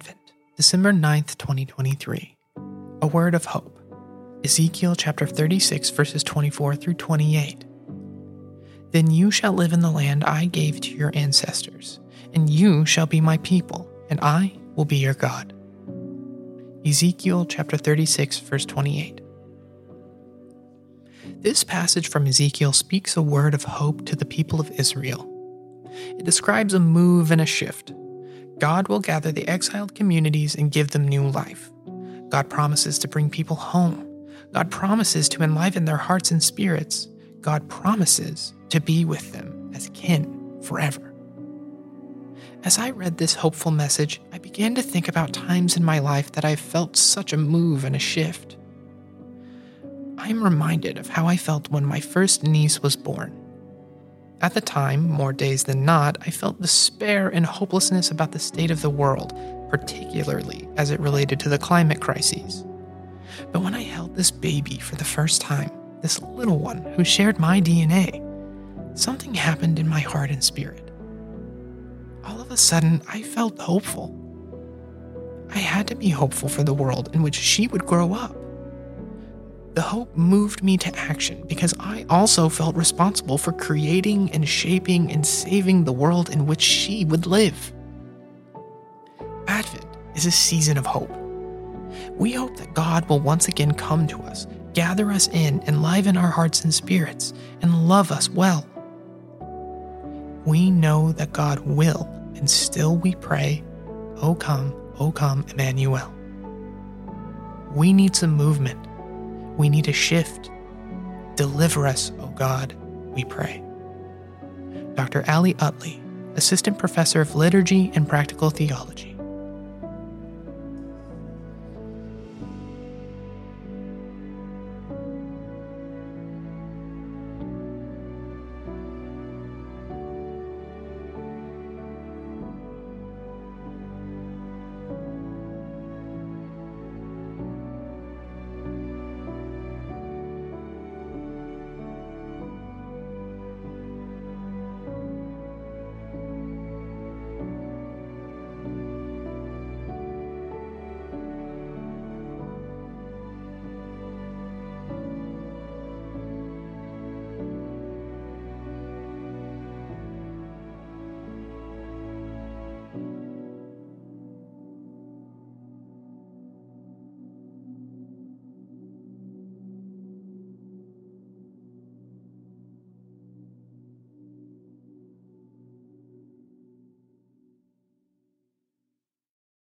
Advent, December 9th, 2023. A word of hope. Ezekiel chapter 36, verses 24 through 28. Then you shall live in the land I gave to your ancestors, and you shall be my people, and I will be your God. Ezekiel chapter 36, verse 28. This passage from Ezekiel speaks a word of hope to the people of Israel. It describes a move and a shift. God will gather the exiled communities and give them new life. God promises to bring people home. God promises to enliven their hearts and spirits. God promises to be with them as kin forever. As I read this hopeful message, I began to think about times in my life that I've felt such a move and a shift. I'm reminded of how I felt when my first niece was born. At the time, more days than not, I felt despair and hopelessness about the state of the world, particularly as it related to the climate crises. But when I held this baby for the first time, this little one who shared my DNA, something happened in my heart and spirit. All of a sudden, I felt hopeful. I had to be hopeful for the world in which she would grow up. The hope moved me to action because I also felt responsible for creating and shaping and saving the world in which she would live. Advent is a season of hope. We hope that God will once again come to us, gather us in, enliven our hearts and spirits, and love us well. We know that God will, and still we pray, O come, O come, Emmanuel. We need some movement we need a shift. Deliver us, O God, we pray. Dr. Ali Utley, Assistant Professor of Liturgy and Practical Theology.